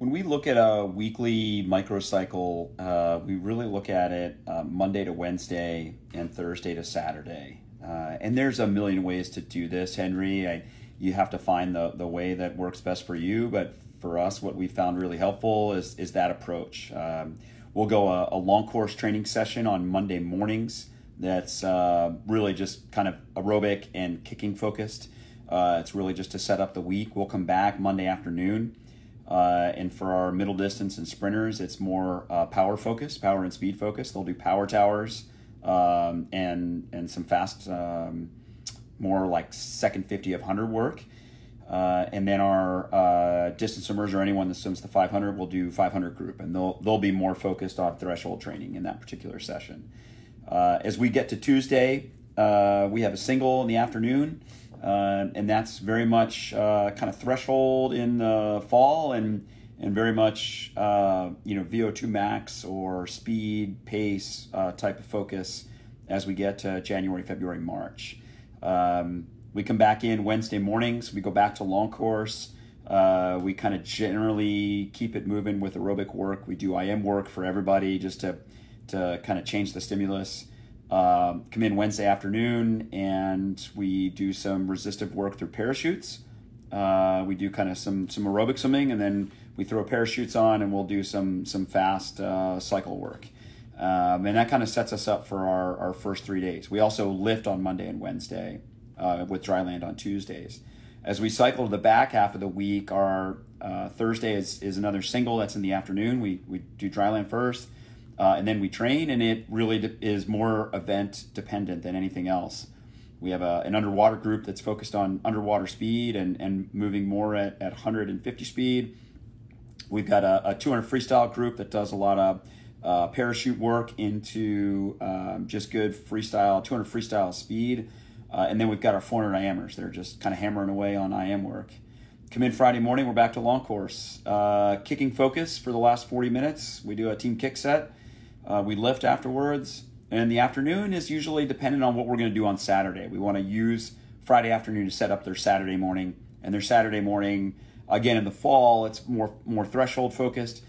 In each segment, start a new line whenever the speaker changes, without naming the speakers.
when we look at a weekly microcycle, uh, we really look at it uh, Monday to Wednesday and Thursday to Saturday. Uh, and there's a million ways to do this, Henry. I, you have to find the, the way that works best for you. But for us, what we found really helpful is, is that approach. Um, we'll go a, a, long course training session on Monday mornings that's uh, really just kind of aerobic and kicking focused. Uh, it's really just to set up the week. We'll come back Monday afternoon. Uh, and for our middle distance and sprinters, it's more uh, power focused, power and speed focused. They'll do power towers um, and and some fast, um, more like second 50 of 100 work. Uh, and then our uh, distance swimmers or anyone that swims the 500 will do 500 group, and they'll they'll be more focused on threshold training in that particular session. Uh, as we get to Tuesday, uh, we have a single in the afternoon, uh, and that's very much uh, kind of threshold in the fall, and and very much you know VO2 max or speed pace type of focus as we get to January, February, March. Um, we come back in Wednesday mornings. We go back to long course. Uh, we kind of generally keep it moving with aerobic work. We do IM work for everybody just to to kind of change the stimulus. Um, come in Wednesday afternoon and we do some resistive work through parachutes. Uh, we do kind of some some aerobic swimming and then we throw parachutes on and we'll do some some fast uh, cycle work. Um, and that kind of sets us up for our, our first three days. We also lift on Monday and Wednesday uh, with dryland on Tuesdays. As we cycle to the back half of the week, our uh, Thursday is, is another single that's in the afternoon. We, we do dry land first, uh, and then we train, and it really de- is more event dependent than anything else. We have a, an underwater group that's focused on underwater speed and, and moving more at, at 150 speed. We've got a, a 200 freestyle group that does a lot of uh, parachute work into um, just good freestyle, 200 freestyle speed. Uh, and then we've got our 400 IMers. They're just kind of hammering away on IM work. Come in Friday morning, we're back to long course. Uh, kicking focus for the last 40 minutes. We do a team kick set. Uh, we lift afterwards. And the afternoon is usually dependent on what we're going to do on Saturday. We want to use Friday afternoon to set up their Saturday morning. And their Saturday morning, again in the fall, it's more more threshold focused.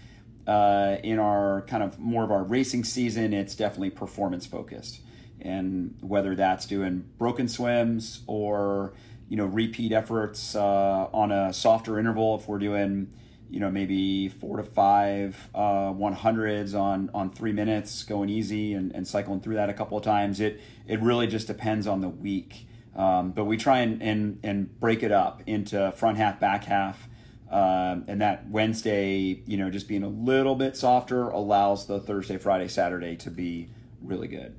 Uh, in our kind of more of our racing season, it's definitely performance focused and whether that's doing broken swims or you know repeat efforts uh, on a softer interval if we're doing you know maybe four to five uh, 100s on on three minutes going easy and, and cycling through that a couple of times it it really just depends on the week um, but we try and, and and break it up into front half back half um, and that Wednesday, you know, just being a little bit softer allows the Thursday, Friday, Saturday to be really good.